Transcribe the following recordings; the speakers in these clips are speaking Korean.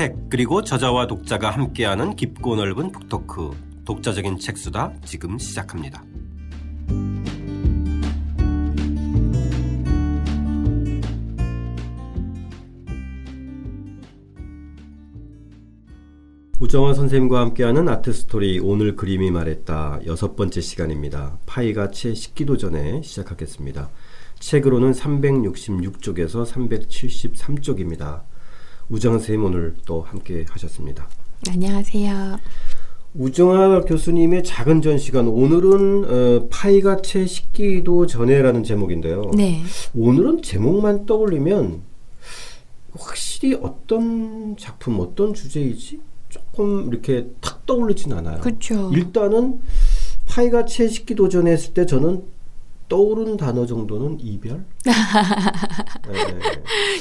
책 그리고 저자와 독자가 함께하는 깊고 넓은 북토크 독자적인 책수다 지금 시작합니다. 우정화 선생님과 함께하는 아트스토리 오늘 그림이 말했다 여섯 번째 시간입니다. 파이가 채 식기도 전에 시작하겠습니다. 책으로는 366쪽에서 373쪽입니다. 우정화 선생님 오늘 또 함께 하셨습니다. 안녕하세요. 우정아 교수님의 작은 전시관 오늘은 어, 파이가 채 식기도 전에라는 제목인데요. 네. 오늘은 제목만 떠올리면 확실히 어떤 작품 어떤 주제이지 조금 이렇게 탁 떠오르진 않아요. 그렇죠. 일단은 파이가 채 식기도 전에 했을 때 저는 떠오른 단어 정도는 이별? 네.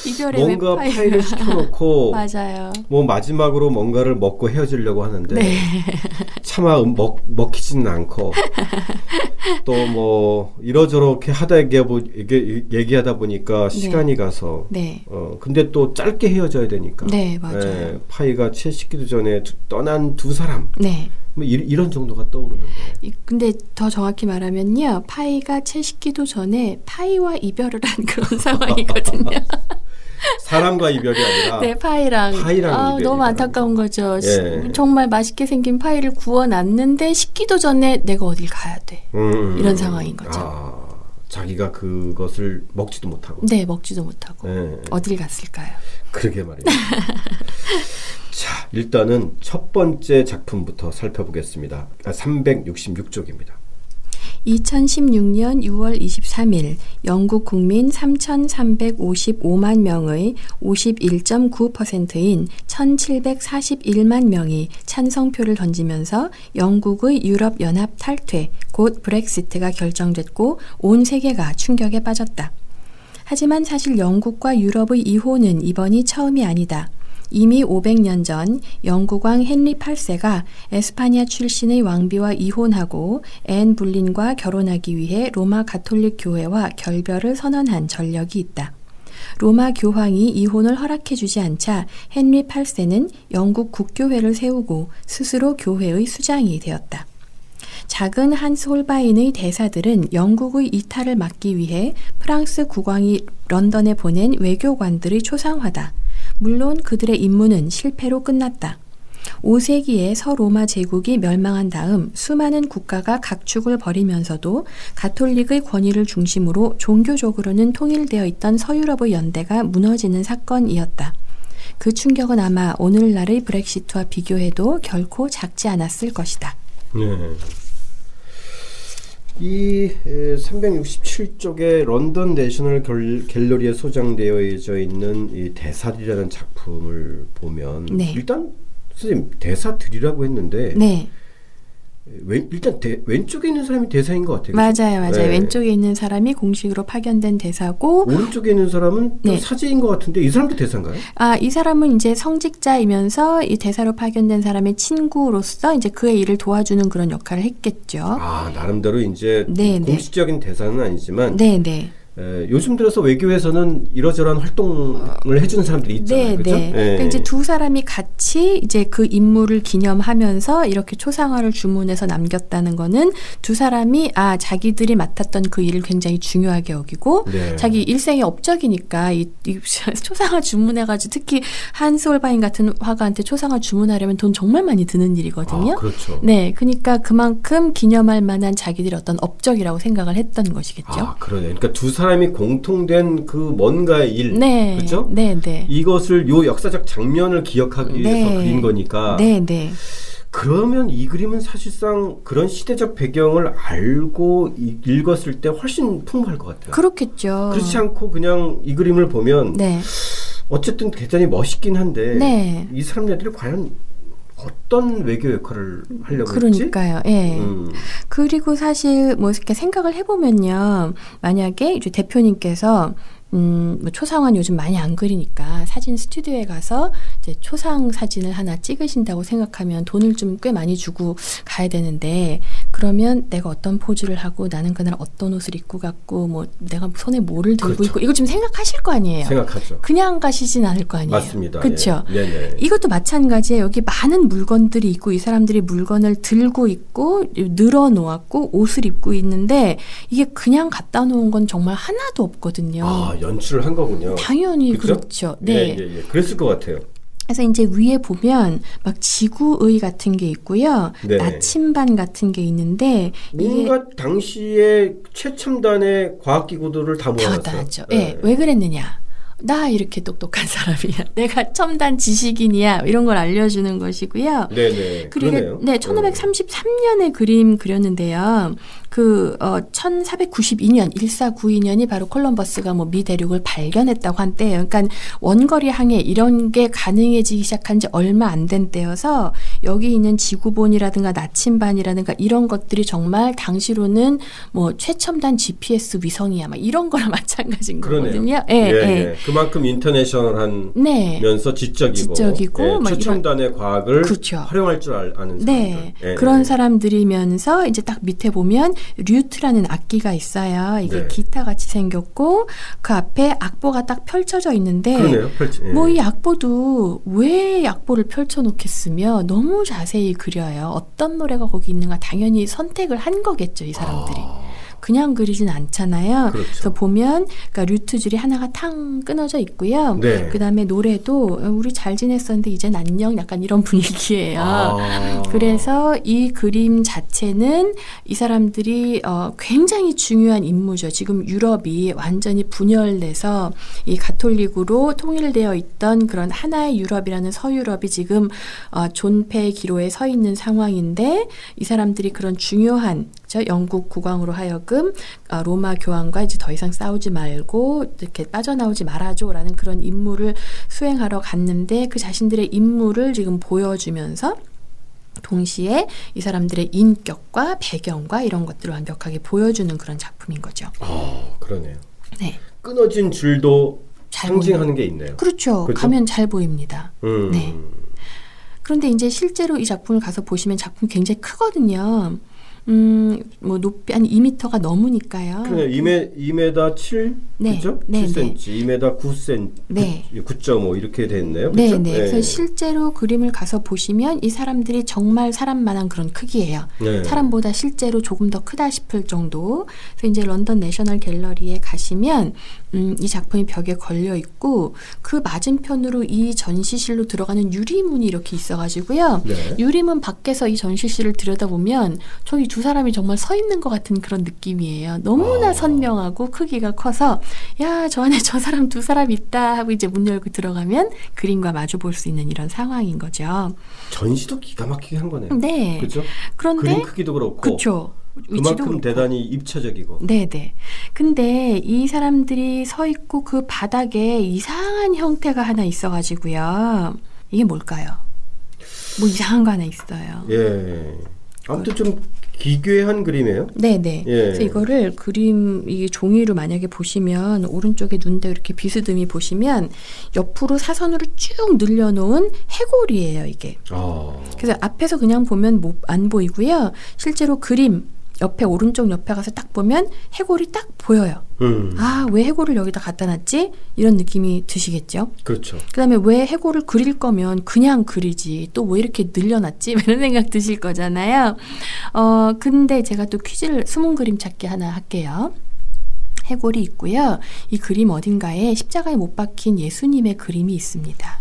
이별의 뭔가 웹파일. 파이를 시켜놓고 맞아요. 뭐 마지막으로 뭔가를 먹고 헤어지려고 하는데 네. 차마 음- 먹, 먹히지는 않고 또 뭐 이러저렇게 하다 얘기하, 얘기, 얘기하다 보니까 시간이 가서 네. 어 근데 또 짧게 헤어져야 되니까 네, 맞아요. 예, 파이가 채 식기도 전에 두- 떠난 두 사람 네. 뭐 이, 이런 정도가 떠오르는데 이- 근데 더 정확히 말하면요. 파이가 채 식기도 전에 파이와 이별을 한 그런 상황이거든요. 사람과 이별이 아니라 네, 파이랑. 파이랑 아, 너무 안타까운 거죠. 시- 예. 정말 맛있게 생긴 파이를 구워놨는데 식기도 전에 내가 어딜 가야 돼. 음, 이런 상황인 거죠. 아, 자기가 그것을 먹지도 못하고 네, 먹지도 못하고. 예. 어딜 갔을까요? 그러게 말입니다. 자, 일단은 첫 번째 작품부터 살펴보겠습니다. 아, 366쪽입니다. 2016년 6월 23일 영국 국민 3,355만 명의 51.9%인 1,741만 명이 찬성표를 던지면서 영국의 유럽 연합 탈퇴, 곧 브렉시트가 결정됐고 온 세계가 충격에 빠졌다. 하지만 사실 영국과 유럽의 이혼은 이번이 처음이 아니다. 이미 500년 전 영국왕 헨리 8세가 에스파냐 출신의 왕비와 이혼하고 앤 불린과 결혼하기 위해 로마 가톨릭 교회와 결별을 선언한 전력이 있다. 로마 교황이 이혼을 허락해 주지 않자 헨리 8세는 영국 국교회를 세우고 스스로 교회의 수장이 되었다. 작은 한스 홀바인의 대사들은 영국의 이탈을 막기 위해 프랑스 국왕이 런던에 보낸 외교관들의 초상화다. 물론 그들의 임무는 실패로 끝났다. 5세기에 서로마 제국이 멸망한 다음 수많은 국가가 각축을 벌이면서도 가톨릭의 권위를 중심으로 종교적으로는 통일되어 있던 서유럽의 연대가 무너지는 사건이었다. 그 충격은 아마 오늘날의 브렉시트와 비교해도 결코 작지 않았을 것이다. 네. 이 367쪽에 런던 내셔널 결- 갤러리에 소장되어 있는 이 대사들이라는 작품을 보면 네. 일단 선생님 대사들이라고 했는데 네. 왼, 일단 대, 왼쪽에 있는 사람이 대사인 것 같아요. 맞아요, 맞아요. 네. 왼쪽에 있는 사람이 공식으로 파견된 대사고, 오른쪽에 있는 사람은 좀 네. 사제인 것 같은데 이 사람도 대사인가요? 아, 이 사람은 이제 성직자이면서 이 대사로 파견된 사람의 친구로서 이제 그의 일을 도와주는 그런 역할을 했겠죠. 아 나름대로 이제 네, 네. 공식적인 대사는 아니지만 네, 네. 에, 요즘 들어서 외교에서는 이러저러한 활동을 해주는 사람들이 있잖아요. 네, 그죠? 네. 그러니까 이제 두 사람이 같이 이제 그 임무를 기념하면서 이렇게 초상화를 주문해서 남겼다는 거는 두 사람이 아 자기들이 맡았던 그 일을 굉장히 중요하게 여기고 네. 자기 일생의 업적이니까 이, 이 초상화 주문해가지고 특히 한스 홀바인 같은 화가한테 초상화 주문하려면 돈 정말 많이 드는 일이거든요. 아, 그렇죠. 네, 그러니까 그만큼 기념할 만한 자기들의 어떤 업적이라고 생각을 했던 것이겠죠. 아, 그러네. 그러니까 두 사람 이 공통된 그 뭔가의 일, 네, 그렇죠? 네, 네, 이것을 요 역사적 장면을 기억하기 위해서 그린 거니까. 네, 네. 그러면 이 그림은 사실상 그런 시대적 배경을 알고 이- 읽었을 때 훨씬 풍부할 것 같아요. 그렇겠죠. 그렇지 않고 그냥 이 그림을 보면 네, 어쨌든 대단히 멋있긴 한데 네. 이 사람들이 과연 어떤 외교 역할을 하려고 했지? 그러니까요. 예. 음. 그리고 사실 뭐 이렇게 생각을 해보면요. 만약에 이제 대표님께서 음, 뭐 초상화는 요즘 많이 안 그리니까 사진 스튜디오에 가서 이제 초상 사진을 하나 찍으신다고 생각하면 돈을 좀 꽤 많이 주고 가야 되는데 그러면 내가 어떤 포즈를 하고 나는 그날 어떤 옷을 입고 갔고 뭐 내가 손에 뭐를 들고 그렇죠. 있고 이거 좀 생각하실 거 아니에요. 생각하죠. 그냥 가시진 않을 거 아니에요. 맞습니다. 그렇죠. 예. 네네. 이것도 마찬가지예요. 여기 많은 물건들이 있고 이 사람들이 물건을 들고 있고 늘어 놓았고 옷을 입고 있는데 이게 그냥 갖다 놓은 건 정말 하나도 없거든요. 아 연출을 한 거군요. 당연히 그죠? 그렇죠 네. 예, 예, 예. 그랬을 것 같아요. 그래서 이제 위에 보면 막 지구의 같은 게 있고요. 네. 나침반 같은 게 있는데 이게 뭔가 당시에 최첨단의 과학 기구들을 다 다. 갖다 놨죠. 예, 왜 그랬느냐? 나 이렇게 똑똑한 사람이야. 내가 첨단 지식인이야. 이런 걸 알려주는 것이고요. 네네. 그리고 그러네요. 네, 1533년에 그림 그렸는데요. 그 어, 1492년 1492년이 바로 콜럼버스가 뭐 미 대륙을 발견했다고 한 때예요. 그러니까 원거리 항해 이런 게 가능해지기 시작한 지 얼마 안 된 때여서 여기 있는 지구본이라든가 나침반이라든가 이런 것들이 정말 당시로는 뭐 최첨단 GPS 위성이야. 막 이런 거랑 마찬가지인 그러네요. 거거든요. 예, 예, 예. 예. 그만큼 인터내셔널한 네. 면서 지적이고, 지적이고 예, 막 최첨단의 과학을 그렇죠. 활용할 줄 알, 아는 사람들. 네. 예, 그런 예. 사람들이면서 이제 딱 밑에 보면 류트라는 악기가 있어요. 이게 네. 기타 같이 생겼고 그 앞에 악보가 딱 펼쳐져 있는데. 펼치, 예. 뭐이 악보도 왜 악보를 펼쳐 놓겠으며 너무 자세히 그려요. 어떤 노래가 거기 있는가 당연히 선택을 한 거겠죠, 이 사람들이. 아, 그냥 그리진 않잖아요. 그렇죠. 래서 보면 그러니까 류트 줄이 하나가 탕 끊어져 있고요. 네. 그다음에 노래도 어, 우리 잘 지냈었는데 이젠 안녕 약간 이런 분위기예요. 아. 그래서 이 그림 자체는 이 사람들이 어, 굉장히 중요한 임무죠. 지금 유럽이 완전히 분열돼서 이 가톨릭으로 통일되어 있던 그런 하나의 유럽이라는 서유럽이 지금 어, 존폐 기로에 서 있는 상황인데 이 사람들이 그런 중요한 저 영국 국왕으로 하여금 어, 로마 교황과 이제 더 이상 싸우지 말고 이렇게 빠져나오지 말아줘라는 그런 임무를 수행하러 갔는데 그 자신들의 임무를 지금 보여주면서 동시에 이 사람들의 인격과 배경과 이런 것들을 완벽하게 보여주는 그런 작품인 거죠. 아, 그러네요. 네. 끊어진 줄도 잘 상징하는 게 있네요. 그렇죠. 그렇죠? 가면 잘 보입니다. 음. 네. 그런데 이제 실제로 이 작품을 가서 보시면 작품이 굉장히 크거든요. 음, 뭐 높이 한 2m가 넘으니까요. 그러네요. 2m, 2m 7? 네. 그죠? 네, 7cm, 2m 9cm, 네. 9.5 이렇게 됐네요. 네, 그죠? 네. 그래서 실제로 그림을 가서 보시면 이 사람들이 정말 사람만한 그런 크기예요. 네. 사람보다 실제로 조금 더 크다 싶을 정도. 그래서 이제 런던 내셔널 갤러리에 가시면 음, 이 작품이 벽에 걸려 있고 그 맞은편으로 이 전시실로 들어가는 유리문이 이렇게 있어가지고요. 네. 유리문 밖에서 이 전시실을 들여다보면 저기 두 사람이 정말 서 있는 것 같은 그런 느낌이에요. 너무나 아. 선명하고 크기가 커서 야 저 안에 저 사람 두 사람 있다 하고 이제 문 열고 들어가면 그림과 마주 볼 수 있는 이런 상황인 거죠. 전시도 기가 막히게 한 거네요. 네. 그죠? 그런데 그림 크기도 그렇고 그렇죠. 그만큼 그렇고. 대단히 입체적이고 네네. 근데 이 사람들이 서 있고 그 바닥에 이상한 형태가 하나 있어가지고요. 이게 뭘까요? 뭐 이상한 거 하나 있어요. 예. 아무튼 좀 기괴한 그림이에요. 네네. 예. 그래서 이거를 그림 이 종이로 만약에 보시면 오른쪽에 눈대 이렇게 비스듬히 보시면 옆으로 사선으로 쭉 늘려놓은 해골이에요 이게. 아. 그래서 앞에서 그냥 보면 못- 안 보이고요. 실제로 그림 옆에 오른쪽 옆에 가서 딱 보면 해골이 딱 보여요. 음. 아, 왜 해골을 여기다 갖다 놨지? 이런 느낌이 드시겠죠? 그렇죠. 그 다음에 왜 해골을 그릴 거면 그냥 그리지. 또 왜 이렇게 늘려놨지? 이런 생각 드실 거잖아요. 어, 근데 제가 또 퀴즈를, 숨은 그림 찾기 하나 할게요. 해골이 있고요. 이 그림 어딘가에 십자가에 못 박힌 예수님의 그림이 있습니다.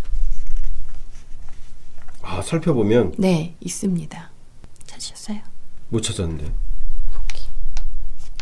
아, 살펴보면 네, 있습니다. 찾으셨어요? 못 찾았는데.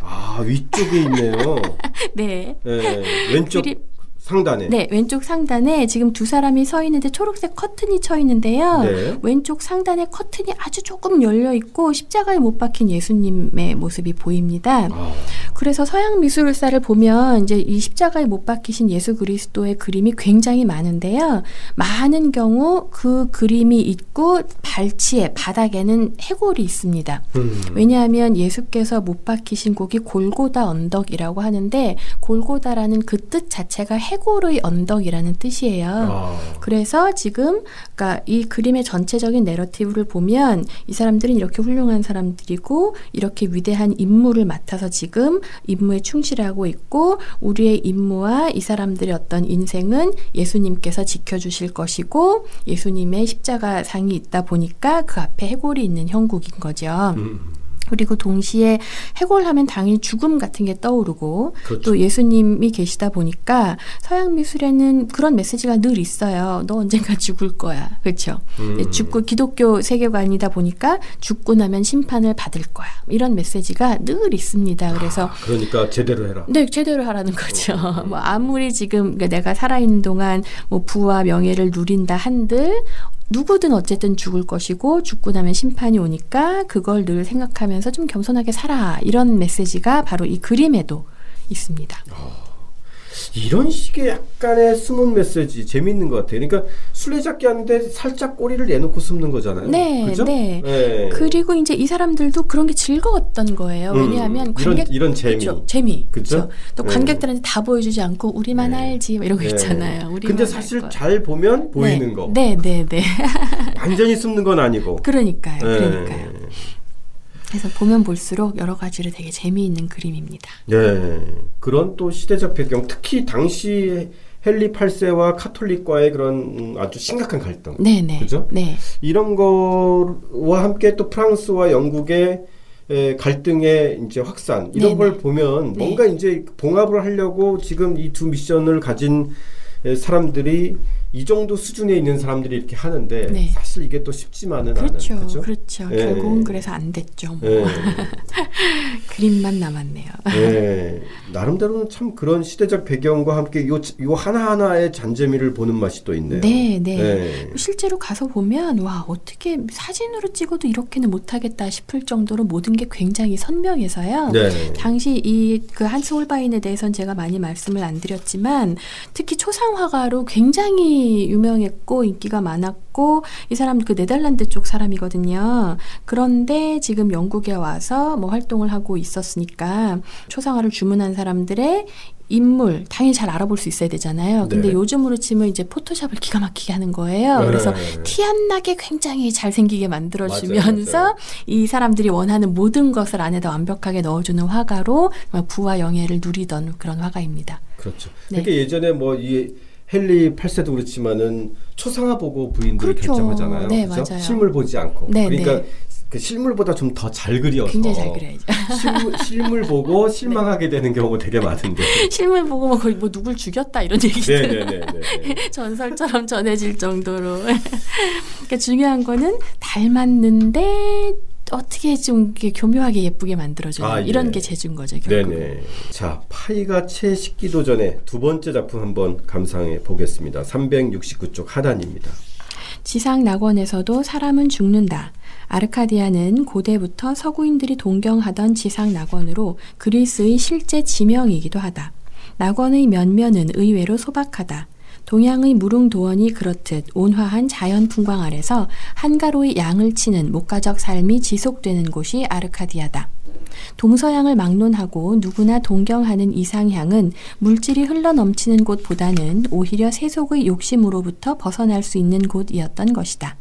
아, 위쪽에 있네요. 네. 예. 왼쪽 그림- 상단에. 네, 왼쪽 상단에 지금 두 사람이 서 있는데 초록색 커튼이 쳐 있는데요. 네. 왼쪽 상단에 커튼이 아주 조금 열려 있고 십자가에 못 박힌 예수님의 모습이 보입니다. 아, 그래서 서양 미술사를 보면 이제 이 십자가에 못 박히신 예수 그리스도의 그림이 굉장히 많은데요. 많은 경우 그 그림이 있고 발치에 바닥에는 해골이 있습니다. 음. 왜냐하면 예수께서 못 박히신 곳이 골고다 언덕이라고 하는데 골고다라는 그 뜻 자체가 해 골의 언덕이라는 뜻이에요. 아. 그래서 지금 그러니까 이 그림의 전체적인 내러티브를 보면 이 사람들은 이렇게 훌륭한 사람들이고 이렇게 위대한 임무를 맡아서 지금 임무에 충실하고 있고 우리의 임무와 이 사람들의 어떤 인생은 예수님께서 지켜주실 것이고 예수님의 십자가 상이 있다 보니까 그 앞에 해골이 있는 형국인 거죠. 음. 그리고 동시에 해골하면 당연히 죽음 같은 게 떠오르고 그렇죠. 또 예수님이 계시다 보니까 서양 미술에는 그런 메시지가 늘 있어요. 너 언젠가 죽을 거야. 그렇죠? 음. 죽고 기독교 세계관이다 보니까 죽고 나면 심판을 받을 거야. 이런 메시지가 늘 있습니다. 그래서 그러니까 제대로 해라. 네, 제대로 하라는 거죠. 음. 뭐 아무리 지금 내가 살아 있는 동안 뭐 부와 명예를 누린다 한들 누구든 어쨌든 죽을 것이고 죽고 나면 심판이 오니까 그걸 늘 생각하면서 좀 겸손하게 살아 이런 메시지가 바로 이 그림에도 있습니다. 이런 식의 약간의 숨은 메시지 재밌는 것 같아요. 그러니까 술래잡기 하는데 살짝 꼬리를 내놓고 숨는 거잖아요. 네, 그죠? 네. 네. 그리고 이제 이 사람들도 그런 게 즐거웠던 거예요. 음, 왜냐하면 이런- 관객 이런 재미. 그쵸, 재미? 그쵸? 또 네. 관객들한테 다 보여주지 않고 우리만 네. 알지 뭐 이런 거 네. 있잖아요. 우리만 근데 알 사실 거. 잘 보면 보이는 네. 거. 네, 네, 네. 완전히 숨는 건 아니고. 그러니까요. 네. 그러니까요. 그래서 보면 볼수록 여러 가지로 되게 재미있는 그림입니다. 네. 그런 또 시대적 배경, 특히 당시 헨리 8세와 카톨릭과의 그런 음, 아주 심각한 갈등. 네, 네. 그죠? 네. 이런 거와 함께 또 프랑스와 영국의 에, 갈등의 이제 확산 이런 네네. 걸 보면 네. 뭔가 이제 봉합을 하려고 지금 이 두 미션을 가진 에, 사람들이 이 정도 수준에 있는 사람들이 이렇게 하는데 네. 사실 이게 또 쉽지만은 그렇죠. 않은 그죠? 그렇죠. 예. 결국은 그래서 안 됐죠. 뭐. 예. 그림만 남았네요. 예. 나름대로는 참 그런 시대적 배경과 함께 요, 요 하나하나의 잔재미를 보는 맛이 또 있네요. 네, 네. 예. 실제로 가서 보면 와 어떻게 사진으로 찍어도 이렇게는 못하겠다 싶을 정도로 모든 게 굉장히 선명해서요. 네. 당시 이 그 한스 홀바인에 대해서는 제가 많이 말씀을 안 드렸지만 특히 초상 화가로 굉장히 유명했고 인기가 많았고 이 사람 그 네덜란드 쪽 사람이거든요. 그런데 지금 영국에 와서 뭐 활동을 하고 있었으니까 초상화를 주문한 사람들의 인물 당연히 잘 알아볼 수 있어야 되잖아요. 근데 네. 요즘으로 치면 이제 포토샵을 기가 막히게 하는 거예요. 그래서 네. 티안 나게 굉장히 잘생기게 만들어주면서 맞아요, 맞아요. 이 사람들이 원하는 모든 것을 안에다 완벽하게 넣어주는 화가로 부와 영예를 누리던 그런 화가입니다. 그렇죠. 네. 그러니까 예전에 뭐 이 헨리 8세도 그렇지만 초상화 보고 부인들을 그렇죠. 결정하잖아요. 네, 그죠? 맞아요. 실물 보지 않고. 네, 그러니까 네. 그 실물보다 좀 더 잘 그려서 굉장히 잘 그려야죠. 실물, 실물 보고 실망하게 되는 경우가 되게 많은데. 실물 보고 뭐 거의 뭐 누굴 죽였다 이런 얘기도 네네네. 전설처럼 전해질 정도로. 그러니까 중요한 거는 닮았는데 어떻게 좀 교묘하게 예쁘게 만들어주는 아, 예. 이런 게 재준 거죠 결국. 네네. 자, 파이가 채 식기도 전에 두 번째 작품 한번 감상해 보겠습니다. 369쪽 하단입니다. 지상 낙원에서도 사람은 죽는다. 아르카디아는 고대부터 서구인들이 동경하던 지상 낙원으로 그리스의 실제 지명이기도 하다. 낙원의 면면은 의외로 소박하다. 동양의 무릉도원이 그렇듯 온화한 자연 풍광 아래서 한가로이 양을 치는 목가적 삶이 지속되는 곳이 아르카디아다. 동서양을 막론하고 누구나 동경하는 이상향은 물질이 흘러 넘치는 곳보다는 오히려 세속의 욕심으로부터 벗어날 수 있는 곳이었던 것이다.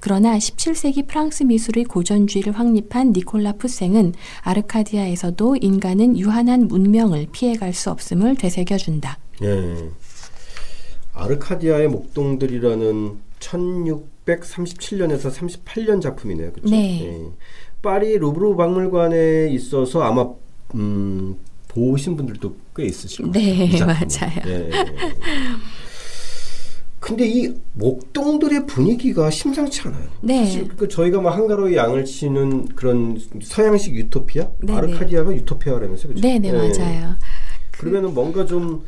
그러나 17세기 프랑스 미술의 고전주의를 확립한 니콜라 푸생은 아르카디아에서도 인간은 유한한 문명을 피해갈 수 없음을 되새겨준다. 예. 아르카디아의 목동들이라는 1637년에서 38년 작품이네요. 그렇죠? 네. 예. 파리 루브르 박물관에 있어서 아마 음, 보신 분들도 꽤 있으실 거예요. 네. 맞아요. 예. 근데 이 목동들의 분위기가 심상치 않아요. 네. 그 저희가 막 한가로이 양을 치는 그런 서양식 유토피아, 네, 아르카디아가 유토피아라면서 그렇죠? 네, 네, 맞아요. 그러면은 뭔가 좀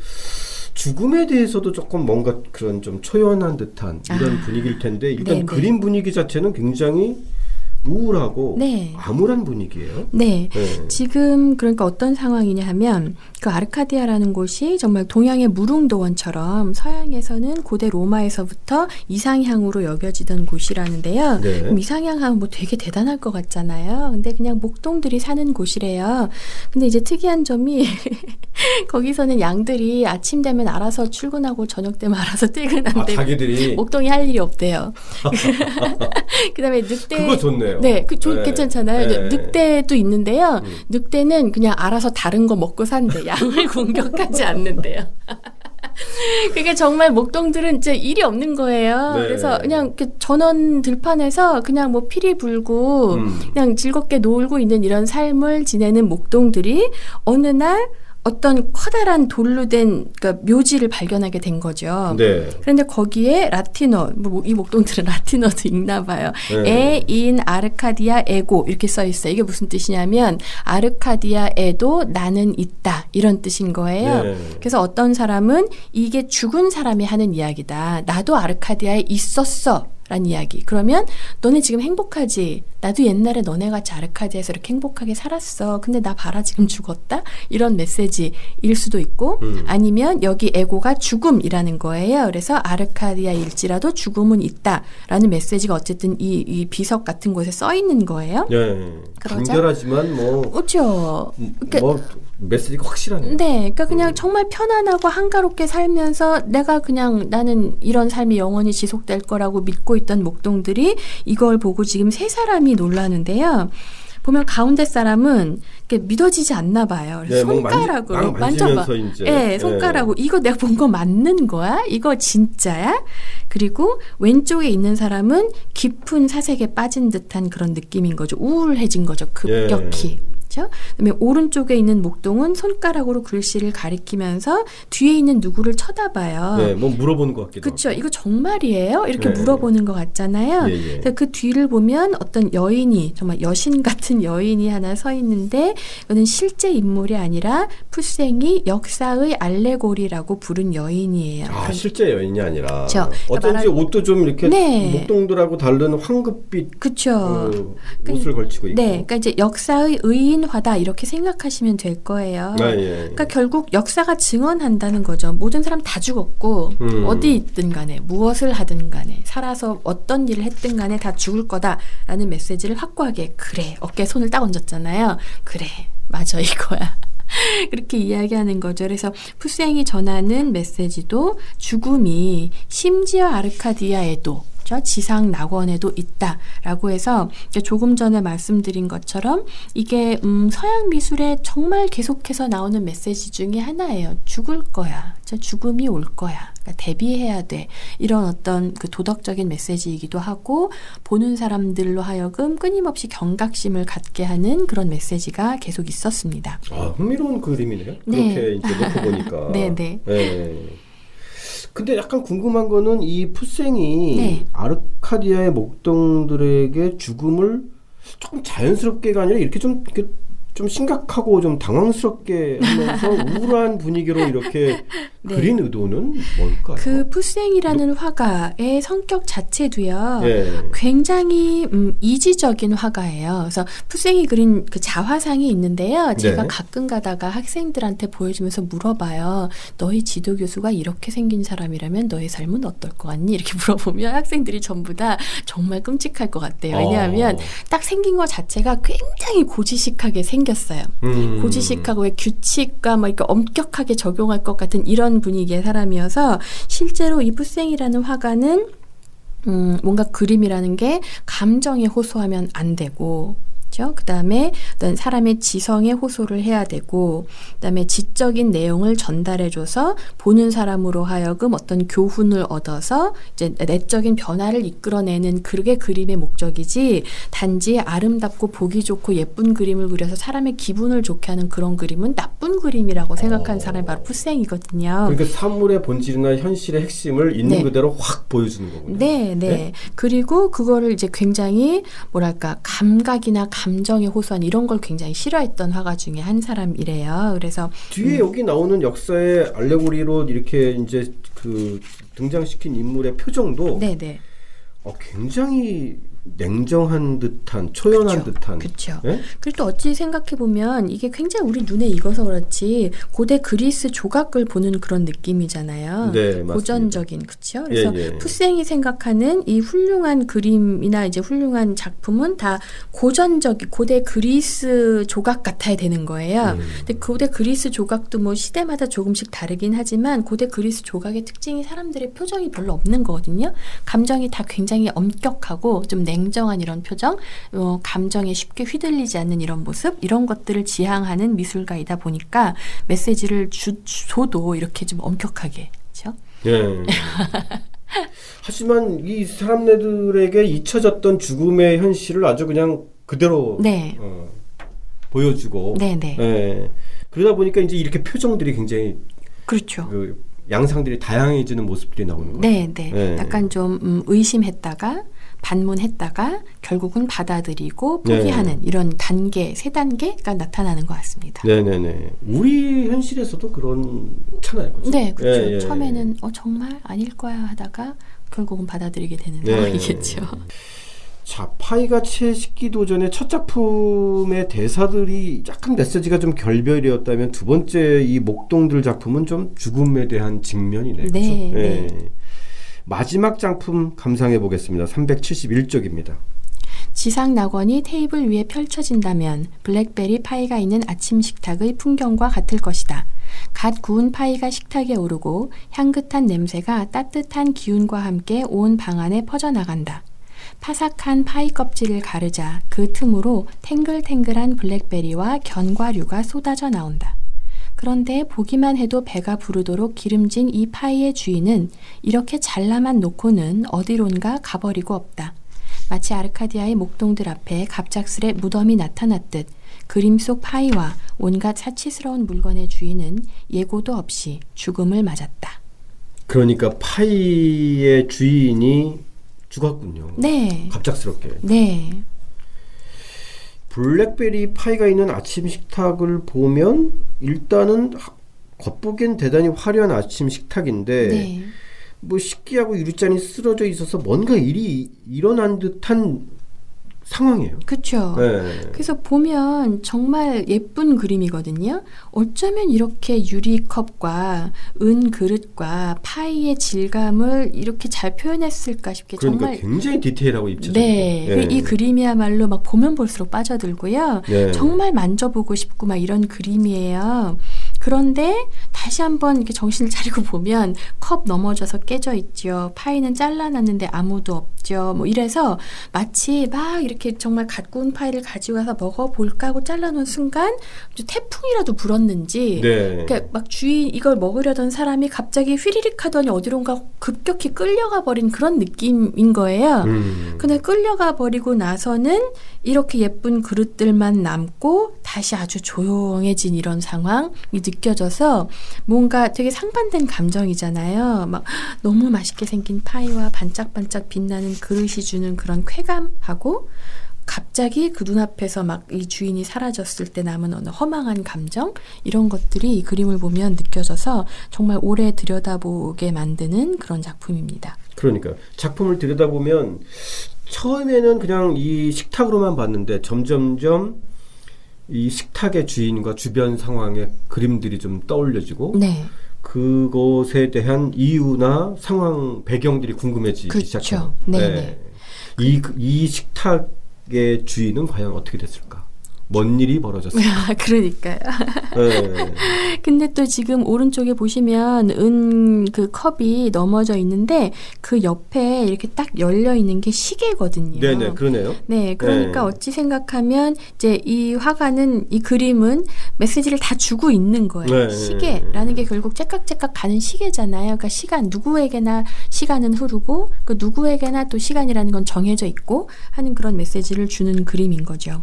죽음에 대해서도 조금 뭔가 그런 좀 초연한 듯한 이런 아, 분위기일 텐데 일단 네네. 그림 분위기 자체는 굉장히 우울하고 네. 암울한 분위기예요. 네. 네. 지금 그러니까 어떤 상황이냐 하면 그 아르카디아라는 곳이 정말 동양의 무릉도원처럼 서양에서는 고대 로마에서부터 이상향으로 여겨지던 곳이라는데요. 네. 그럼 이상향 하면 뭐 되게 대단할 것 같잖아요. 근데 그냥 목동들이 사는 곳이래요. 근데 이제 특이한 점이 거기서는 양들이 아침 되면 알아서 출근하고 저녁 되면 알아서 아, 퇴근한대. 자기들이 목동이 할 일이 없대요. 그다음에 늑대 그거 좋네 요. 네, 그 좋, 네. 괜찮잖아요. 네. 늑대도 있는데요. 음. 늑대는 그냥 알아서 다른 거 먹고 산대. 양을 공격하지 않는데요. 그게 정말 목동들은 진짜 일이 없는 거예요. 네. 그래서 그냥 이렇게 전원 들판에서 그냥 뭐 피리 불고 음. 그냥 즐겁게 놀고 있는 이런 삶을 지내는 목동들이 어느 날 어떤 커다란 돌로 된 그러니까 묘지를 발견하게 된 거죠. 네. 그런데 거기에 라틴어, 뭐이 목동들은 라틴어도 읽나 봐요. 네. et in Arcadia ego 이렇게 써 있어요. 이게 무슨 뜻이냐면 아르카디아에도 나는 있다 이런 뜻인 거예요. 네. 그래서 어떤 사람은 이게 죽은 사람이 하는 이야기다. 나도 아르카디아에 있었어. 라는 이야기. 그러면 너네 지금 행복하지? 나도 옛날에 너네 같이 아르카디아에서 이렇게 행복하게 살았어. 근데 나 봐라 지금 죽었다? 이런 메시지일 수도 있고 음. 아니면 여기 ego가 죽음이라는 거예요. 그래서 아르카디아일지라도 죽음은 있다라는 메시지가 어쨌든 이, 이 비석 같은 곳에 써 있는 거예요. 네. 그러죠? 간결하지만 뭐, 그렇죠. 그러니까 뭐 메시지가 확실하네요. 네, 그러니까 그냥 음. 정말 편안하고 한가롭게 살면서 내가 그냥 나는 이런 삶이 영원히 지속될 거라고 믿고 있던 목동들이 이걸 보고 지금 세 사람이 놀라는데요. 보면 가운데 사람은 믿어지지 않나 봐요. 네, 뭐 손가락으로 막 만져봐. 예, 손가락으로 이거 내가 본 거 맞는 거야? 이거 진짜야? 그리고 왼쪽에 있는 사람은 깊은 사색에 빠진 듯한 그런 느낌인 거죠. 우울해진 거죠. 급격히. 예. 그렇죠? 그다음에 오른쪽에 있는 목동은 손가락으로 글씨를 가리키면서 뒤에 있는 누구를 쳐다봐요. 네, 뭐 물어보는 것 같기도 그렇죠. 이거 정말이에요? 이렇게 네. 물어보는 것 같잖아요. 예, 예. 그래서 그 뒤를 보면 어떤 여인이 정말 여신 같은 여인이 하나 서 있는데 이거는 실제 인물이 아니라 푸생이 역사의 알레고리라고 부른 여인이에요. 아, 실제 여인이 아니라 그렇죠. 그러니까 어쩐지 말하- 옷도 좀 이렇게 네. 목동들하고 다른 황급빛 그쵸. 그 옷을 걸치고 있고. 네, 그러니까 이제 역사의 의인 화다 이렇게 생각하시면 될 거예요. 아, 예. 그러니까 결국 역사가 증언한다는 거죠. 모든 사람 다 죽었고 음. 어디 있든 간에 무엇을 하든 간에 살아서 어떤 일을 했든 간에 다 죽을 거다라는 메시지를 확고하게 그래 어깨에 손을 딱 얹었잖아요. 그래 맞아 이거야. 그렇게 이야기하는 거죠. 그래서 푸생이 전하는 메시지도 죽음이 심지어 아르카디아에도 저 지상 낙원에도 있다라고 해서 조금 전에 말씀드린 것처럼 이게 음, 서양 미술에 정말 계속해서 나오는 메시지 중에 하나예요. 죽을 거야. 저 죽음이 올 거야. 그러니까 대비해야 돼. 이런 어떤 그 도덕적인 메시지이기도 하고 보는 사람들로 하여금 끊임없이 경각심을 갖게 하는 그런 메시지가 계속 있었습니다. 아, 흥미로운 그림이네요. 네. 그렇게 이제 놓고 보니까. 네, 네. 네. 근데 약간 궁금한 거는 이 푸생이 네. 아르카디아의 목동들에게 죽음을 조금 자연스럽게가 아니라 이렇게 좀 이렇게 좀 심각하고 좀 당황스럽게 하면서 우울한 분위기로 이렇게 네. 그린 의도는 뭘까요? 그 푸생이라는 화가의 성격 자체도요. 예. 굉장히 음, 이지적인 화가예요. 그래서 푸생이 그린 그 자화상이 있는데요. 제가 네. 가끔 가다가 학생들한테 보여주면서 물어봐요. 너희 지도 교수가 이렇게 생긴 사람이라면 너의 삶은 어떨 것 같니? 이렇게 물어보면 학생들이 전부 다 정말 끔찍할 것 같대요. 왜냐하면 어. 딱 생긴 것 자체가 굉장히 고지식하게 생 겼어요. 음. 고지식하고 의 규칙과 뭐 이렇게 엄격하게 적용할 것 같은 이런 분위기의 사람이어서 실제로 이 푸생이라는 화가는 음, 뭔가 그림이라는 게 감정에 호소하면 안 되고 그렇죠? 그다음에 어떤 사람의 지성에 호소를 해야 되고 그다음에 지적인 내용을 전달해 줘서 보는 사람으로 하여금 어떤 교훈을 얻어서 이제 내적인 변화를 이끌어내는 그게 그림의 목적이지 단지 아름답고 보기 좋고 예쁜 그림을 그려서 사람의 기분을 좋게 하는 그런 그림은 나쁜 그림이라고 생각하는 어. 사람이 바로 푸생이거든요. 그러니까 사물의 본질이나 현실의 핵심을 있는 네. 그대로 확 보여주는 거군요. 네, 네, 그리고 그거를 이제 굉장히 뭐랄까 감각이나 감 정에 호소한 이런 걸 굉장히 싫어했던 화가 중에 한 사람이래요. 그래서 뒤에 여기 나오는 역사의 알레고리로 이렇게 이제 그 등장시킨 인물의 표정도 네, 네. 어, 굉장히 냉정한 듯한 초연한 그쵸, 듯한 그쵸. 예? 그리고 또 어찌 생각해 보면 이게 굉장히 우리 눈에 익어서 그렇지 고대 그리스 조각을 보는 그런 느낌이잖아요. 네. 고전적인 그렇죠. 그래서 예, 예. 푸생이 생각하는 이 훌륭한 그림이나 이제 훌륭한 작품은 다 고전적인 고대 그리스 조각 같아야 되는 거예요. 음. 근데 고대 그리스 조각도 뭐 시대마다 조금씩 다르긴 하지만 고대 그리스 조각의 특징이 사람들의 표정이 별로 없는 거거든요. 감정이 다 굉장히 엄격하고 좀 냉정한 이런 표정, 어, 감정에 쉽게 휘둘리지 않는 이런 모습 이런 것들을 지향하는 미술가이다 보니까 메시지를 주, 줘도 이렇게 좀 엄격하게 그렇죠? 예. 하지만 이 사람들에게 잊혀졌던 죽음의 현실을 아주 그냥 그대로 네. 어, 보여주고 네, 네. 예. 그러다 보니까 이제 이렇게 표정들이 굉장히 그렇죠. 그 양상들이 다양해지는 모습들이 나오는 거예요. 네, 네. 네. 약간 좀 음, 의심했다가 반문했다가 결국은 받아들이고 포기하는 이런 단계 세 단계가 나타나는 것 같습니다. 네네네. 우리 현실에서도 그렇잖아요. 그죠? 네, 그렇죠. 예, 예, 처음에는 어 정말 아닐 거야 하다가 결국은 받아들이게 되는 네. 상황이겠죠. 자, 파이가 채 식기도전의 첫 작품의 대사들이 약간 메시지가 좀 결별이었다면 두 번째 이 목동들 작품은 좀 죽음에 대한 직면이네요. 네, 그죠? 네. 마지막 작품 감상해 보겠습니다. 371쪽입니다. 지상 낙원이 테이블 위에 펼쳐진다면 블랙베리 파이가 있는 아침 식탁의 풍경과 같을 것이다. 갓 구운 파이가 식탁에 오르고 향긋한 냄새가 따뜻한 기운과 함께 온 방 안에 퍼져나간다. 파삭한 파이 껍질을 가르자 그 틈으로 탱글탱글한 블랙베리와 견과류가 쏟아져 나온다. 그런데 보기만 해도 배가 부르도록 기름진 이 파이의 주인은 이렇게 잘라만 놓고는 어디론가 가버리고 없다. 마치 아르카디아의 목동들 앞에 갑작스레 무덤이 나타났듯 그림 속 파이와 온갖 사치스러운 물건의 주인은 예고도 없이 죽음을 맞았다. 그러니까 파이의 주인이 죽었군요. 네. 갑작스럽게. 네. 블랙베리 파이가 있는 아침 식탁을 보면 일단은 하- 겉보기엔 대단히 화려한 아침 식탁인데 네. 뭐 식기하고 유리잔이 쓰러져 있어서 뭔가 일이 일어난 듯한 상황이에요. 그렇죠. 네. 그래서 보면 정말 예쁜 그림이거든요. 어쩌면 이렇게 유리컵과 은 그릇과 파이의 질감을 이렇게 잘 표현했을까 싶게 그러니까 정말 굉장히 디테일하고 입체적이죠. 네, 예. 이 그림이야말로 막 보면 볼수록 빠져들고요. 네. 정말 만져보고 싶고 막 이런 그림이에요. 그런데 다시 한번 이렇게 정신을 차리고 보면 컵 넘어져서 깨져 있죠. 파이는 잘라놨는데 아무도 없죠. 뭐 이래서 마치 막 이렇게 정말 갓 구운 파이를 가지고 가서 먹어볼까 하고 잘라놓은 순간 태풍이라도 불었는지 네. 그러니까 막 주인 이걸 먹으려던 사람이 갑자기 휘리릭 하더니 어디론가 급격히 끌려가 버린 그런 느낌인 거예요. 음. 근데 끌려가 버리고 나서는 이렇게 예쁜 그릇들만 남고 다시 아주 조용해진 이런 상황이 느껴져서 뭔가 되게 상반된 감정이잖아요. 막 너무 맛있게 생긴 파이와 반짝반짝 빛나는 그릇이 주는 그런 쾌감하고 갑자기 그 눈앞에서 막 이 주인이 사라졌을 때 남은 어느 허망한 감정 이런 것들이 이 그림을 보면 느껴져서 정말 오래 들여다보게 만드는 그런 작품입니다. 그러니까 작품을 들여다보면 처음에는 그냥 이 식탁으로만 봤는데 점점점 이 식탁의 주인과 주변 상황의 그림들이 좀 떠올려지고 네. 그것에 대한 이유나 상황 배경들이 궁금해지기 그렇죠. 시작해요. 네네. 이, 그- 이 식탁의 주인은 과연 어떻게 됐을까? 뭔 일이 벌어졌을까? 그러니까요. 네. 근데 또 지금 오른쪽에 보시면 은 그 컵이 넘어져 있는데 그 옆에 이렇게 딱 열려 있는 게 시계거든요. 네네, 그러네요. 네, 그러니까 네. 어찌 생각하면 이제 이 화가는 이 그림은 메시지를 다 주고 있는 거예요. 네. 시계라는 게 결국 째깍째깍 가는 시계잖아요. 그러니까 시간 누구에게나 시간은 흐르고 그 누구에게나 또 시간이라는 건 정해져 있고 하는 그런 메시지를 주는 그림인 거죠.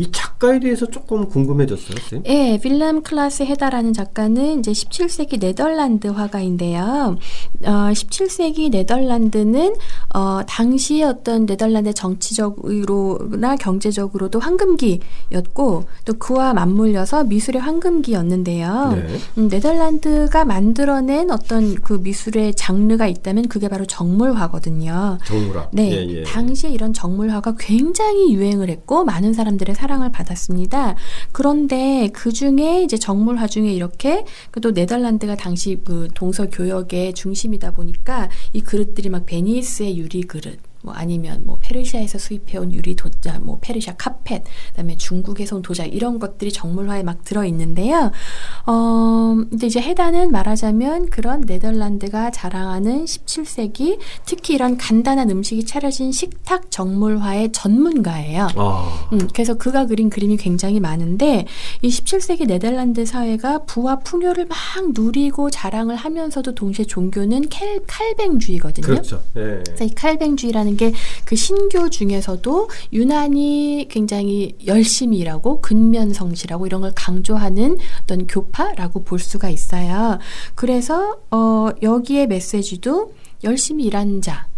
이 작가에 대해서 조금 궁금해졌어요, 쌤. 예, 빌람 클라스 헤다라는 작가는 이제 17세기 네덜란드 화가인데요. 어, 17세기 네덜란드는 어, 당시에 어떤 네덜란드 정치적으로나 경제적으로도 황금기였고 또 그와 맞물려서 미술의 황금기였는데요. 네. 음, 네덜란드가 만들어낸 어떤 그 미술의 장르가 있다면 그게 바로 정물화거든요. 정물화. 네, 예, 예. 당시에 이런 정물화가 굉장히 유행을 했고 많은 사람들의 사랑 을 받았습니다. 그런데 그 중에 이제 정물화 중에 이렇게 그또 네덜란드가 당시 그 동서 교역의 중심이다 보니까 이 그릇들이 막 베니스의 유리 그릇. 뭐 아니면 뭐 페르시아에서 수입해온 유리 도자, 뭐 페르시아 카펫, 그다음에 중국에서 온 도자 이런 것들이 정물화에 막 들어 있는데요. 어, 근데 이제 해단은 말하자면 그런 네덜란드가 자랑하는 17세기 특히 이런 간단한 음식이 차려진 식탁 정물화의 전문가예요. 아. 음, 그래서 그가 그린 그림이 굉장히 많은데 이 17세기 네덜란드 사회가 부와 풍요를 막 누리고 자랑을 하면서도 동시에 종교는 캘, 칼뱅주의거든요. 그렇죠. 예. 그래서 이 칼뱅주의라는 게 그 신교 중에서도 유난히 굉장히 열심히 일하고 근면성실하고 이런 걸 강조하는 어떤 교파라고 볼 수가 있어요. 그래서 어 여기에 메시지도 열심히 일한 자?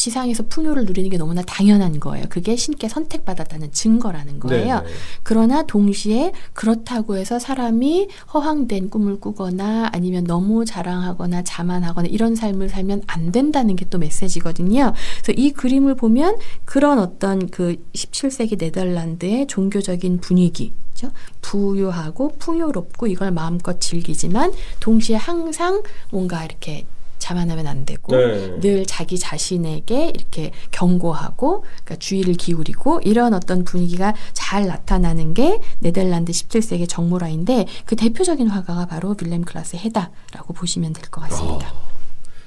지상에서 풍요를 누리는 게 너무나 당연한 거예요. 그게 신께 선택받았다는 증거라는 거예요. 네. 그러나 동시에 그렇다고 해서 사람이 허황된 꿈을 꾸거나 아니면 너무 자랑하거나 자만하거나 이런 삶을 살면 안 된다는 게 또 메시지거든요. 그래서 이 그림을 보면 그런 어떤 그 17세기 네덜란드의 종교적인 분위기, 그죠? 부유하고 풍요롭고 이걸 마음껏 즐기지만 동시에 항상 뭔가 이렇게 자만하면 안 되고 네. 늘 자기 자신에게 이렇게 경고하고 그러니까 주의를 기울이고 이런 어떤 분위기가 잘 나타나는 게 네덜란드 17세기 정물화인데 그 대표적인 화가가 바로 윌렘 클라스 헤다라고 보시면 될 것 같습니다.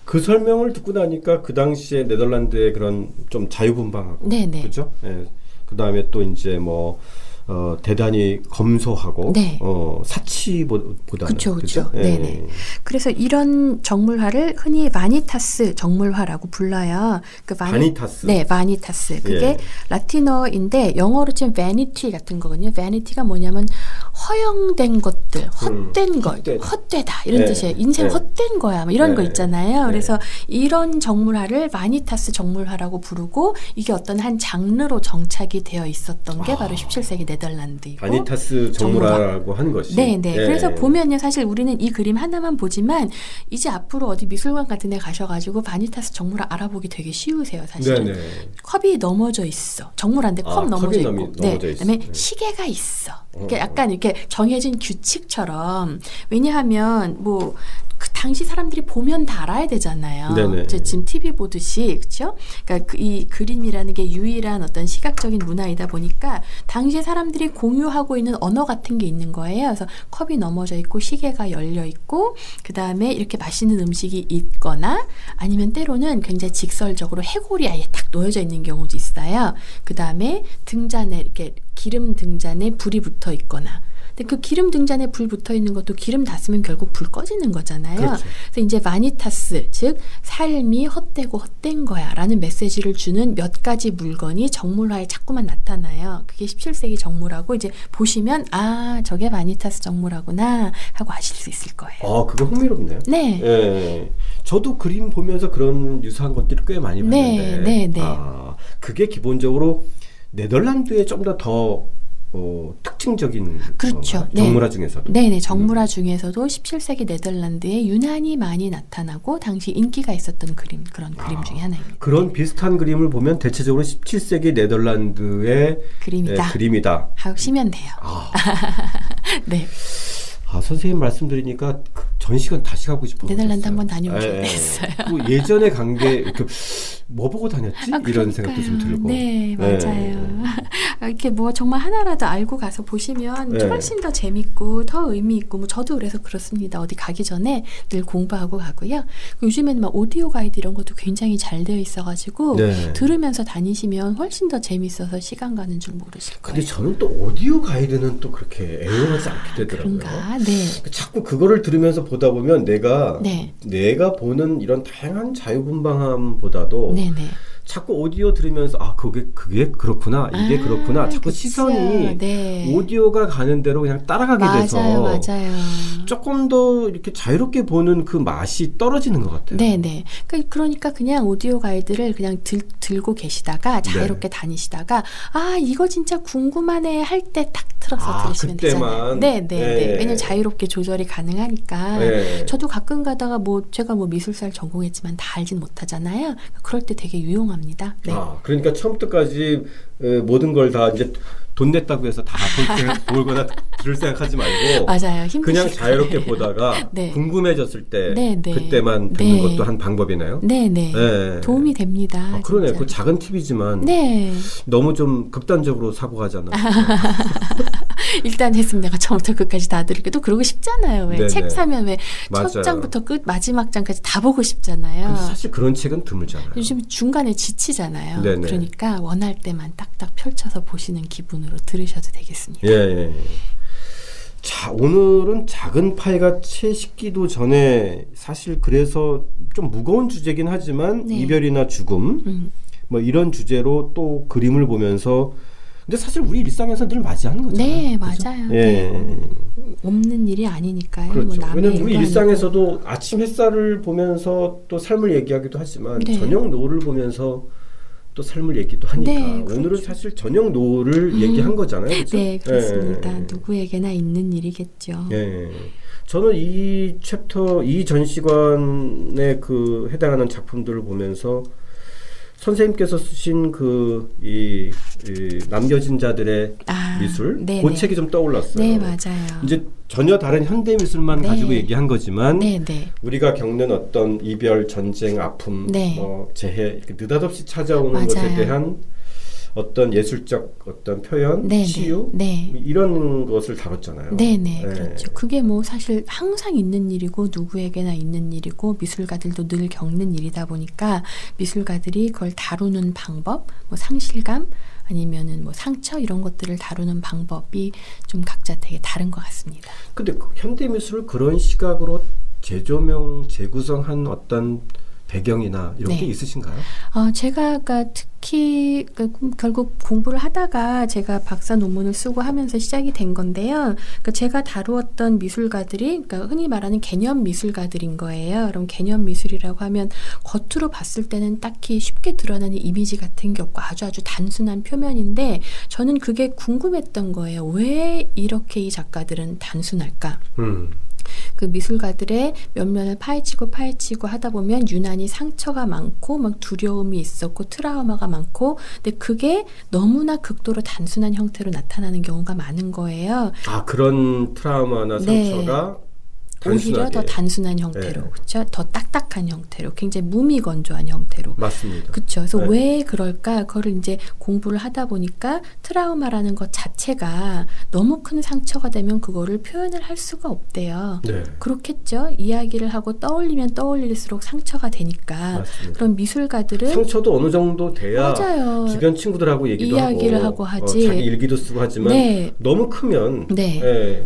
그 설명을 듣고 나니까 그 당시에 네덜란드의 그런 좀 자유분방하고 네네. 그렇죠. 예. 그다음에 또 이제 뭐 어, 대단히 검소하고 네. 어, 사치보다는 그쵸, 그죠? 그쵸. 네네. 그래서 이런 정물화를 흔히 바니타스 정물화라고 불러요. 그 바니- 바니타스. 네, 바니타스. 그게 예. 라틴어인데 영어로 치면 vanity 같은 거거든요. vanity가 뭐냐면 허영된 것들, 헛된 것, 헛되다. 헛되다 이런 네, 뜻이에요. 인생 네. 헛된 거야, 뭐 이런 네, 거 있잖아요. 네. 그래서 이런 정물화를 바니타스 정물화라고 부르고 이게 어떤 한 장르로 정착이 되어 있었던 게 바로 17세기 네덜란드이고 바니타스 정물화라고 한 것이. 네, 네. 예. 그래서 보면요, 사실 우리는 이 그림 하나만 보지만 이제 앞으로 어디 미술관 같은 데 가셔가지고 바니타스 정물화 알아보기 되게 쉬우세요, 사실은. 네네. 컵이 넘어져 있어. 정물한데 컵 아, 넘어져 있고. 네. 넘어져 있어. 그다음에 네. 시계가 있어. 이렇게 어. 약간 이렇게 정해진 규칙처럼 왜냐하면 뭐. 그 당시 사람들이 보면 다 알아야 되잖아요. 네네. 지금 TV 보듯이 그렇죠? 그러니까 그 이 그림이라는 게 유일한 어떤 시각적인 문화이다 보니까 당시에 사람들이 공유하고 있는 언어 같은 게 있는 거예요. 그래서 컵이 넘어져 있고 시계가 열려 있고 그 다음에 이렇게 맛있는 음식이 있거나 아니면 때로는 굉장히 직설적으로 해골이 아예 딱 놓여져 있는 경우도 있어요. 그 다음에 등잔에 이렇게 기름 등잔에 불이 붙어 있거나. 근데 그 기름 등잔에 불 붙어 있는 것도 기름 다 쓰면 결국 불 꺼지는 거잖아요. 그렇죠. 그래서 이제 마니타스, 즉 삶이 헛되고 헛된 거야라는 메시지를 주는 몇 가지 물건이 정물화에 자꾸만 나타나요. 그게 17세기 정물하고 이제 보시면 아 저게 마니타스 정물하구나 하고 아실 수 있을 거예요. 아, 그거 흥미롭네요. 네. 예. 저도 그림 보면서 그런 유사한 것들을 꽤 많이 네, 봤는데. 네, 네. 아, 그게 기본적으로 네덜란드에 좀 더더 어, 특징적인 그렇죠. 건가요? 네. 정물화 중에서도. 네네 정물화 중에서도 17세기 네덜란드에 유난히 많이 나타나고 당시 인기가 있었던 그림 그런 그림 중에 하나입니다. 그런 비슷한 그림을 보면 대체적으로 17세기 네덜란드의 그림이다. 예, 그림이다. 하시면 돼요. 아, 네. 아, 선생님 말씀 들으니까 그 전시관 다시 가고 싶어요. 네덜란드 한번 다녀오셔야 되겠어요. 뭐 예전에 간게뭐 보고 다녔지? 아, 이런 생각도 좀. 들고. 네, 맞아요. 이렇게 뭐 정말 하나라도 알고 가서 보시면 네. 훨씬 더 재밌고 더 의미 있고 뭐 저도 그래서 그렇습니다. 어디 가기 전에 늘 공부하고 가고요. 요즘에는 막 오디오 가이드 이런 것도 굉장히 잘 되어 있어가지고 네. 들으면서 다니시면 훨씬 더 재밌어서 시간 가는 줄 모르실 거예요. 근데 저는 또 오디오 가이드는 또 그렇게 애용하지 않게 되더라고요. 그런가? 네. 자꾸 그거를 들으면서 보다 보면 내가 네. 내가 보는 이런 다양한 자유분방함보다도 네네. 자꾸 오디오 들으면서 아 그게 그게 그렇구나 이게 아, 그렇구나 자꾸 그쵸. 시선이 네. 오디오가 가는 대로 그냥 따라가게 맞아요, 돼서 맞아요. 조금 더 이렇게 자유롭게 보는 그 맛이 떨어지는 것 같아요. 네네. 그- 그러니까 그냥 오디오 가이드를 그냥 들, 들고 계시다가 네. 자유롭게 다니시다가 아 이거 진짜 궁금하네 할 때 딱 틀어서 아, 들으시면 그때만. 되잖아요. 네네. 네. 네. 왜냐면 자유롭게 조절이 가능하니까. 네. 저도 가끔 가다가 뭐 제가 뭐 미술사를 전공했지만 다 알진 못하잖아요. 그럴 때 되게 유용 합니다. 네. 아, 그러니까 처음부터까지 에, 모든 걸 다 이제 돈 냈다고 해서 다 볼, 보거나 들을 생각하지 말고 맞아요. 그냥 자유롭게. 보다가 네. 궁금해졌을 때 네, 네. 그때만 듣는 네. 것도 한 방법이나요? 네네. 네. 도움이 됩니다. 아, 그러네. 그 작은 팁이지만 네. 너무 좀 극단적으로 사고 가잖아. 일단 했으면 내가 처음부터 끝까지 다 들을게. 또 그러고 싶잖아요. 왜. 책 사면 왜. 첫 장부터 끝 마지막 장까지 다 보고 싶잖아요. 사실 그런 책은 드물잖아요. 요즘 중간에 지치잖아요. 네네. 그러니까 원할 때만 딱딱 펼쳐서 보시는 기분으로 들으셔도 되겠습니다. 예, 예. 예. 자, 오늘은 작은 파이가 채 식기도 전에 사실 그래서 좀 무거운 주제긴 하지만 네. 이별이나 죽음 음, 뭐 이런 주제로 또 그림을 보면서 근데 사실 우리 일상에서 늘 맞이하는 거잖아요. 네, 그죠? 맞아요. 예. 네. 없는 일이 아니니까요. 그렇죠. 뭐 왜냐면 우리 일상에서도 아침 햇살을 보면서 또 삶을 얘기하기도 하지만 네. 저녁 노을을 보면서 또 삶을 얘기도 하니까 네, 그렇죠. 오늘은 사실 저녁 노을을 얘기한 거잖아요. 아니고. 그렇죠? 네, 그렇습니다. 예. 누구에게나 있는 일이겠죠. 예. 저는 이 챕터 이 전시관에 그 해당하는 작품들을 보면서 선생님께서 쓰신 그이 이 남겨진 자들의 아, 미술 네, 그 네. 책이 좀 떠올랐어요. 네, 맞아요. 이제 전혀 다른 현대 미술만 네. 가지고 얘기한 거지만 네, 네. 우리가 겪는 어떤 이별, 전쟁, 아픔, 네. 뭐 재해 이렇게 느닷없이 찾아오는 맞아요. 것에 대한 어떤 예술적 어떤 표현, 네, 치유 네. 네. 이런 것을 다뤘잖아요. 네네 네. 그렇죠. 그게 뭐 사실 항상 있는 일이고 누구에게나 있는 일이고 미술가들도 늘 겪는 일이다 보니까 미술가들이 그걸 다루는 방법, 뭐 상실감 아니면은 뭐 상처 이런 것들을 다루는 방법이 좀 각자 되게 다른 것 같습니다. 근데 그 현대 미술을 그런 시각으로 재조명, 재구성한 어떤 배경이나 이런 네. 게 있으신가요? 어, 제가 그러니까 특히 그 결국 공부를 하다가 제가 박사 논문을 쓰고 하면서 시작이 된 건데요. 그러니까 제가 다루었던 미술가들이 그러니까 흔히 말하는 개념 미술가들인 거예요. 그럼 개념 미술이라고 하면 겉으로 봤을 때는 딱히 쉽게 드러나는 이미지 같은 게 없고 아주 아주 단순한 표면인데 저는 그게 궁금했던 거예요. 왜 이렇게 이 작가들은 단순할까? 음. 그 미술가들의 면면을 파헤치고 파헤치고 하다 보면 유난히 상처가 많고 막 두려움이 있었고 트라우마가 많고 근데 그게 너무나 극도로 단순한 형태로 나타나는 경우가 많은 거예요. 아 그런 트라우마나 네. 상처가 오히려. 더 단순한 형태로 네. 그렇죠? 더 딱딱한 형태로 굉장히 무미건조한 형태로 맞습니다. 그렇죠. 그래서 네. 왜 그럴까? 그거를 이제 공부를 하다 보니까 트라우마라는 것 자체가 너무 큰 상처가 되면 그거를 표현을 할 수가 없대요. 네. 그렇겠죠. 이야기를 하고 떠올리면 떠올릴수록 상처가 되니까. 맞습니다. 그런 미술가들은 상처도 어느 정도 돼야 맞아요. 주변 친구들하고 얘기도 이야기를 하고, 하고 하지. 어, 자기 일기도 쓰고 하지만 네. 너무 크면 네.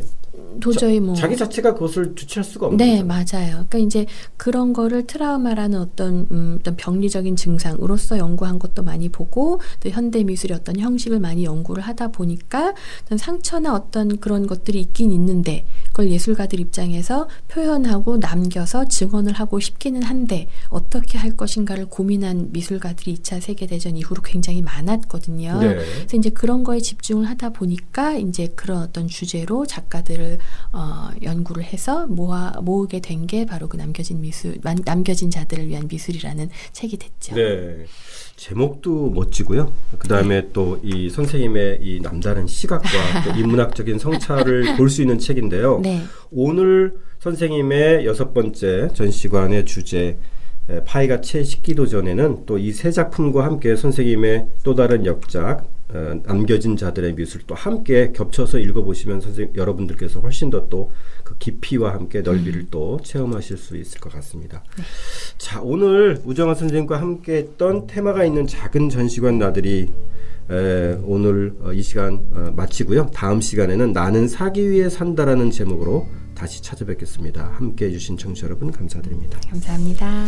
예, 도저히 뭐 자기 자체가 그것을 주체할 수가 없는 네, 거죠. 맞아요. 그러니까 이제 그런 거를 트라우마라는 어떤 음, 어떤 병리적인 증상으로서 연구한 것도 많이 보고 또 현대 미술의 어떤 형식을 많이 연구를 하다 보니까 어떤 상처나 어떤 그런 것들이 있긴 있는데 그걸 예술가들 입장에서 표현하고 남겨서 증언을 하고 싶기는 한데 어떻게 할 것인가를 고민한 미술가들이 2차 세계 대전 이후로 굉장히 많았거든요. 네. 그래서 이제 그런 거에 집중을 하다 보니까 이제 그런 어떤 주제로 작가들을 어, 연구를 해서 모아 모으게 된 게 바로 그 남겨진 미술 만- 남겨진 자들을 위한 미술이라는 책이 됐죠. 네. 제목도 멋지고요. 그 다음에 또이 선생님의 이 남다른 시각과 또 인문학적인 성찰을 볼 수 있는 책인데요. 네. 오늘 선생님의 여섯 번째 전시관의 주제 에, 파이가 채 식기도 전에는 또 이 세 작품과 함께 선생님의 또 다른 역작 어, 남겨진 자들의 미술 또 함께 겹쳐서 읽어보시면 선생님 여러분들께서 훨씬 더 또 그 깊이와 함께 넓이를 또 체험하실 수 있을 것 같습니다. 자 오늘 우정아 선생님과 함께했던 테마가 있는 작은 전시관 나들이 에, 오늘 어, 이 시간 어, 마치고요. 다음 시간에는 나는 사기 위해 산다라는 제목으로 다시 찾아뵙겠습니다. 함께 해 주신 청취자 여러분 감사드립니다. 감사합니다.